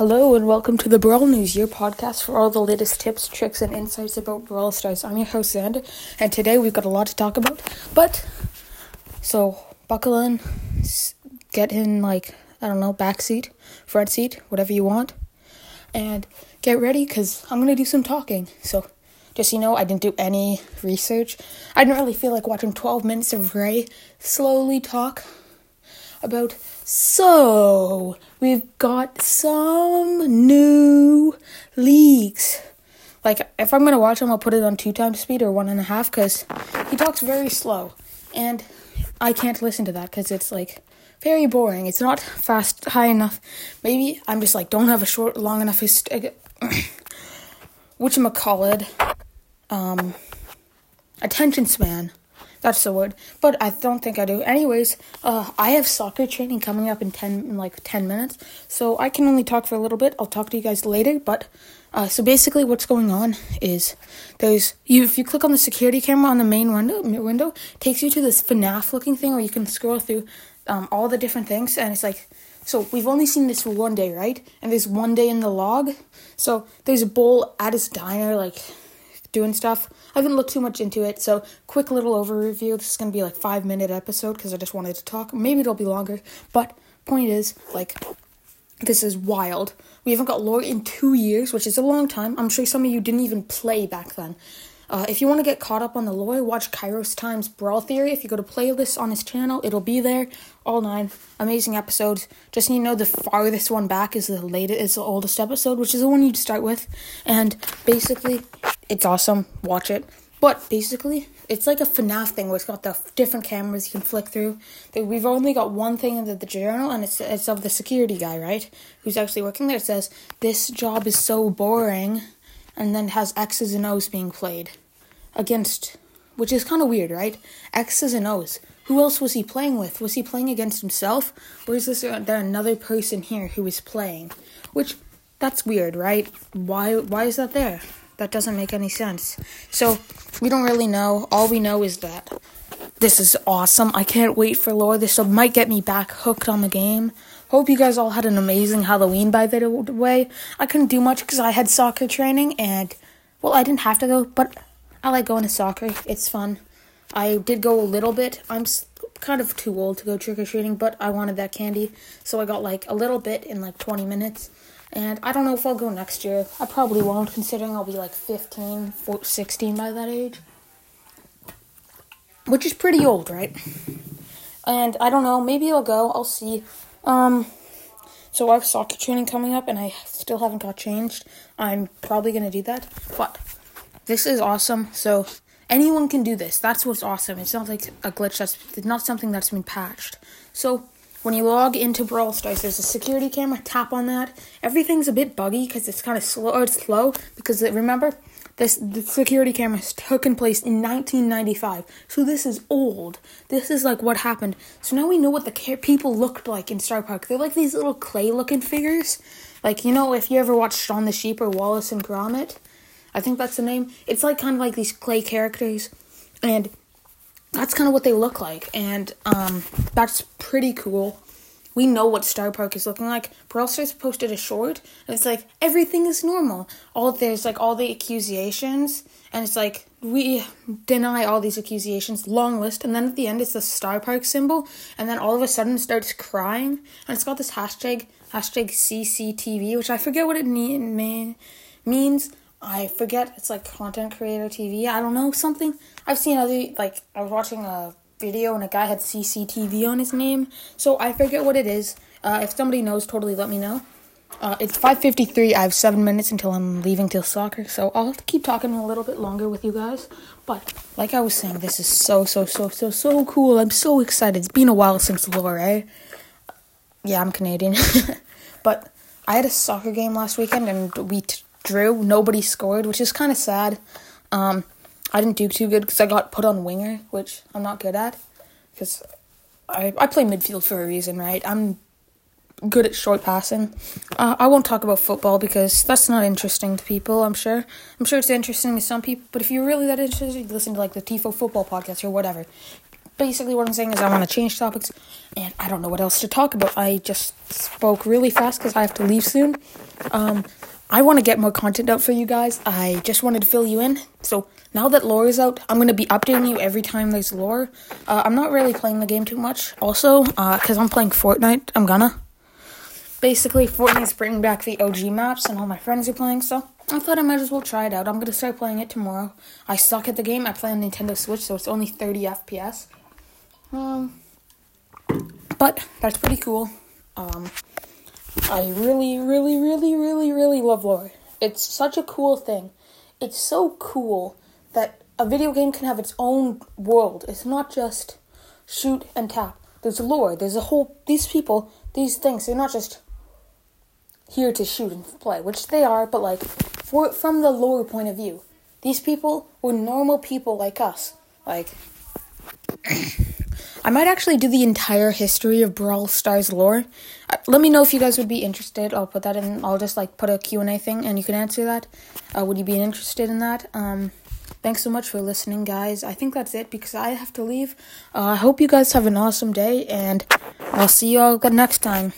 Hello and welcome to the Brawl News, your podcast for all the latest tips, tricks, and insights about Brawl Stars. I'm your host Zander, and today we've got a lot to talk about. But so buckle in, get in like I don't know, back seat, front seat, whatever you want, and get ready because I'm gonna do some talking. So just so you know, I didn't do any research. I didn't really feel like watching 12 minutes of Ray slowly talk about so we've got some new leaks. Like if I'm gonna watch him, I'll put it on two times speed or one and a half because he talks very slow, and I can't listen to that because it's like very boring. It's not fast high enough. Maybe I'm just like don't have a short long enough hist- which call it um attention span that's the word. But I don't think I do. Anyways, uh, I have soccer training coming up in ten, in like ten minutes, so I can only talk for a little bit. I'll talk to you guys later. But uh, so basically, what's going on is there's you. If you click on the security camera on the main window, window takes you to this FNAF looking thing where you can scroll through um, all the different things, and it's like. So we've only seen this for one day, right? And there's one day in the log. So there's a bull at his diner, like doing stuff. I haven't looked too much into it, so quick little overview. This is gonna be like five minute episode because I just wanted to talk. Maybe it'll be longer, but point is like this is wild. We haven't got lore in two years, which is a long time. I'm sure some of you didn't even play back then. Uh, if you want to get caught up on the lore, watch KairosTime's Brawl Theory. If you go to playlists on his channel, it'll be there. All nine amazing episodes. Just so you know, the farthest one back is the latest, is the oldest episode, which is the one you'd start with. And basically, it's awesome. Watch it. But basically, it's like a FNAF thing where it's got the different cameras you can flick through. We've only got one thing in the, the journal, and it's it's of the security guy, right? Who's actually working there. It says this job is so boring and then has X's and O's being played against, which is kind of weird, right? X's and O's. Who else was he playing with? Was he playing against himself, or is this uh, there another person here who is playing? Which that's weird, right? Why why is that there? That doesn't make any sense. So we don't really know. All we know is that this is awesome. I can't wait for lore. This might get me back hooked on the game. Hope you guys all had an amazing Halloween by the way. I couldn't do much because I had soccer training and, well, I didn't have to go, but I like going to soccer. It's fun. I did go a little bit. I'm kind of too old to go trick or treating, but I wanted that candy, so I got like a little bit in like 20 minutes. And I don't know if I'll go next year. I probably won't, considering I'll be like 15, 14, 16 by that age. Which is pretty old, right? And I don't know, maybe I'll go. I'll see. Um, so I have soccer training coming up, and I still haven't got changed. I'm probably gonna do that, but this is awesome. So anyone can do this. That's what's awesome. It's not like a glitch. That's not something that's been patched. So when you log into Brawl Stars, there's a security camera. Tap on that. Everything's a bit buggy because it's kind of slow. Oh, it's slow because uh, remember this the security camera took in place in 1995, so this is old. This is like what happened. So now we know what the people looked like in Starr Park. They're like these little clay-looking figures. Like you know, if you ever watched Shaun the Sheep or Wallace and Gromit, I think that's the name. It's like kind of like these clay characters, and that's kind of what they look like, and um, that's pretty cool we know what Starr Park is looking like. Brawl Stars posted a short, and it's like everything is normal. All there's like all the accusations, and it's like we deny all these accusations. Long list, and then at the end it's the Starr Park symbol, and then all of a sudden starts crying, and it's got this hashtag hashtag CCTV, which I forget what it mean, means. I forget. It's like content creator TV. I don't know something. I've seen other like I was watching a video and a guy had CCTV on his name. So I forget what it is. Uh, if somebody knows, totally let me know. Uh, it's 5:53. I have seven minutes until I'm leaving to soccer, so I'll keep talking a little bit longer with you guys. But like I was saying, this is so so so so so cool. I'm so excited. It's been a while since Lore. Eh? Yeah, I'm Canadian, but I had a soccer game last weekend and we t- drew. Nobody scored, which is kind of sad. Um, I didn't do too good because I got put on winger, which I'm not good at. Because I, I play midfield for a reason, right? I'm good at short passing. Uh, I won't talk about football because that's not interesting to people, I'm sure. I'm sure it's interesting to some people, but if you're really that interested, you listen to like the Tifo football podcast or whatever. basically what I'm saying is I want to change topics, and I don't know what else to talk about. I just spoke really fast because I have to leave soon. Um, I want to get more content out for you guys. I just wanted to fill you in. So now that lore is out, I'm going to be updating you every time there's lore. Uh, I'm not really playing the game too much. Also, because uh, I'm playing Fortnite, I'm gonna. Basically, Fortnite's bringing back the OG maps, and all my friends are playing, so I thought I might as well try it out. I'm going to start playing it tomorrow. I suck at the game. I play on Nintendo Switch, so it's only 30 FPS. Um, but that's pretty cool. Um, I really, really, really, really, really love lore. It's such a cool thing. It's so cool that a video game can have its own world. It's not just shoot and tap. There's lore. There's a whole. These people, these things, they're not just here to shoot and play, which they are, but like, for from the lore point of view, these people were normal people like us. Like, I might actually do the entire history of Brawl Stars lore. Uh, let me know if you guys would be interested. I'll put that in. I'll just like put a Q&A thing and you can answer that. Uh, would you be interested in that? Um, thanks so much for listening, guys. I think that's it because I have to leave. Uh, I hope you guys have an awesome day and I'll see you all next time.